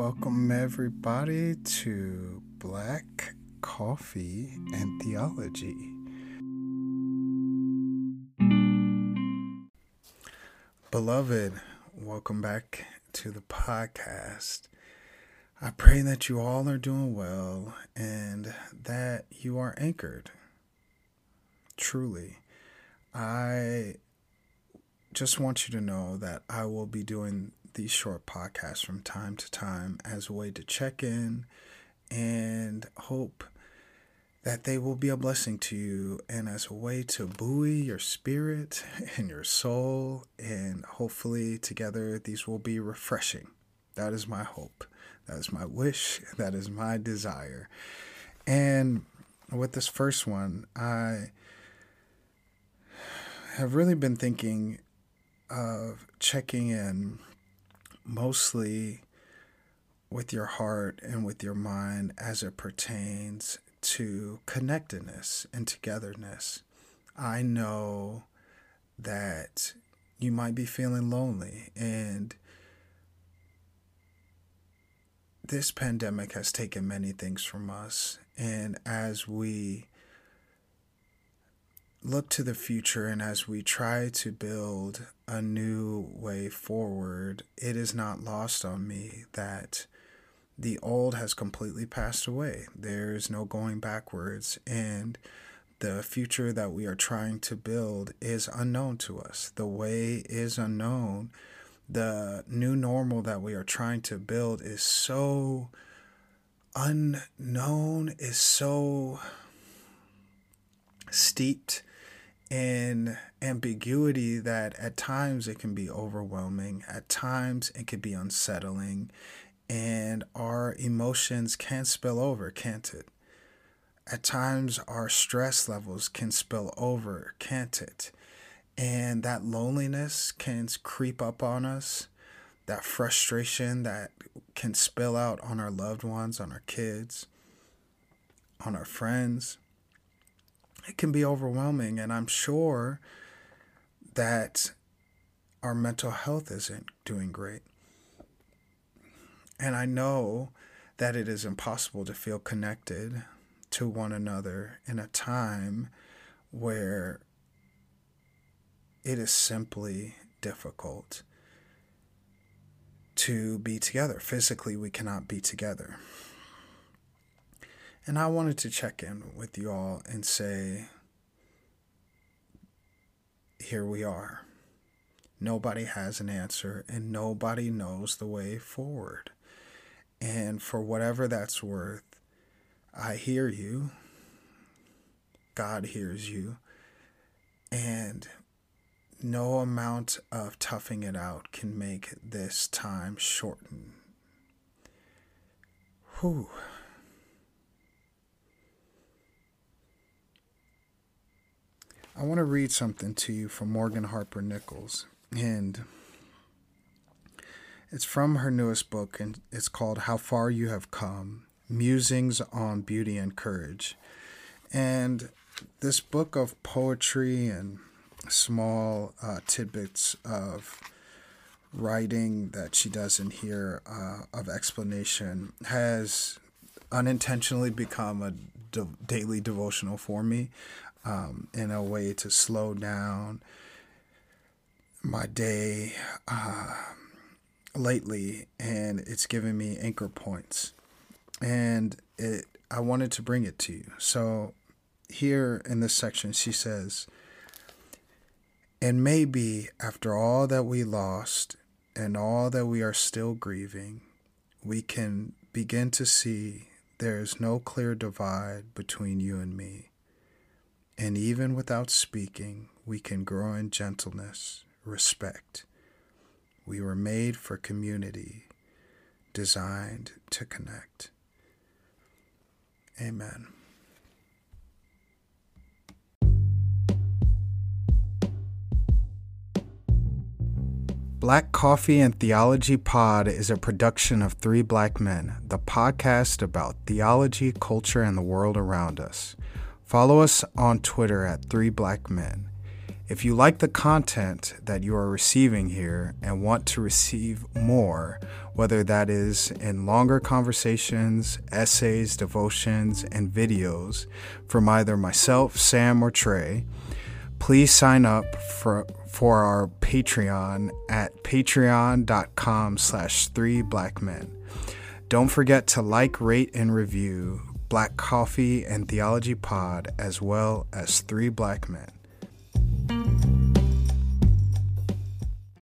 Welcome, everybody, to Black Coffee and Theology. Beloved, welcome back to the podcast. I pray that you all are doing well and that you are anchored. Truly, I just want you to know that I will be doing these short podcasts from time to time as a way to check in and hope that they will be a blessing to you and as a way to buoy your spirit and your soul. And hopefully, together, these will be refreshing. That is my hope. That is my wish. That is my desire. And with this first one, I have really been thinking of checking in mostly with your heart and with your mind as it pertains to connectedness and togetherness. I know that you might be feeling lonely and this pandemic has taken many things from us and as we look to the future and as we try to build a new way forward, it is not lost on me that the old has completely passed away. There's no going backwards. And the future that we are trying to build is unknown to us. The way is unknown. The new normal that we are trying to build is so unknown, is so steeped in ambiguity that at times it can be overwhelming, at times it can be unsettling, and our emotions can spill over, can't it? At times our stress levels can spill over, can't it? And that loneliness can creep up on us, that frustration that can spill out on our loved ones, on our kids, on our friends it can be overwhelming. And I'm sure that our mental health isn't doing great. And I know that it is impossible to feel connected to one another in a time where it is simply difficult to be together. Physically, we cannot be together. And I wanted to check in with you all and say, here we are. Nobody has an answer and nobody knows the way forward. And for whatever that's worth, I hear you. God hears you. And no amount of toughing it out can make this time shorten. Whew. I want to read something to you from Morgan Harper Nichols. And it's from her newest book, and it's called How Far You Have Come Musings on Beauty and Courage. And this book of poetry and small uh, tidbits of writing that she does in here uh, of explanation has unintentionally become a de- daily devotional for me um, in a way to slow down my day uh, lately, and it's given me anchor points. And it, I wanted to bring it to you. So, here in this section, she says, And maybe after all that we lost and all that we are still grieving, we can begin to see there is no clear divide between you and me. And even without speaking, we can grow in gentleness, respect. We were made for community, designed to connect. Amen. Black Coffee and Theology Pod is a production of Three Black Men, the podcast about theology, culture, and the world around us. Follow us on Twitter at Three Black Men. If you like the content that you are receiving here and want to receive more, whether that is in longer conversations, essays, devotions, and videos from either myself, Sam, or Trey, please sign up for for our Patreon at patreon.com slash three black men. Don't forget to like, rate, and review Black Coffee and Theology Pod as well as Three Black Men.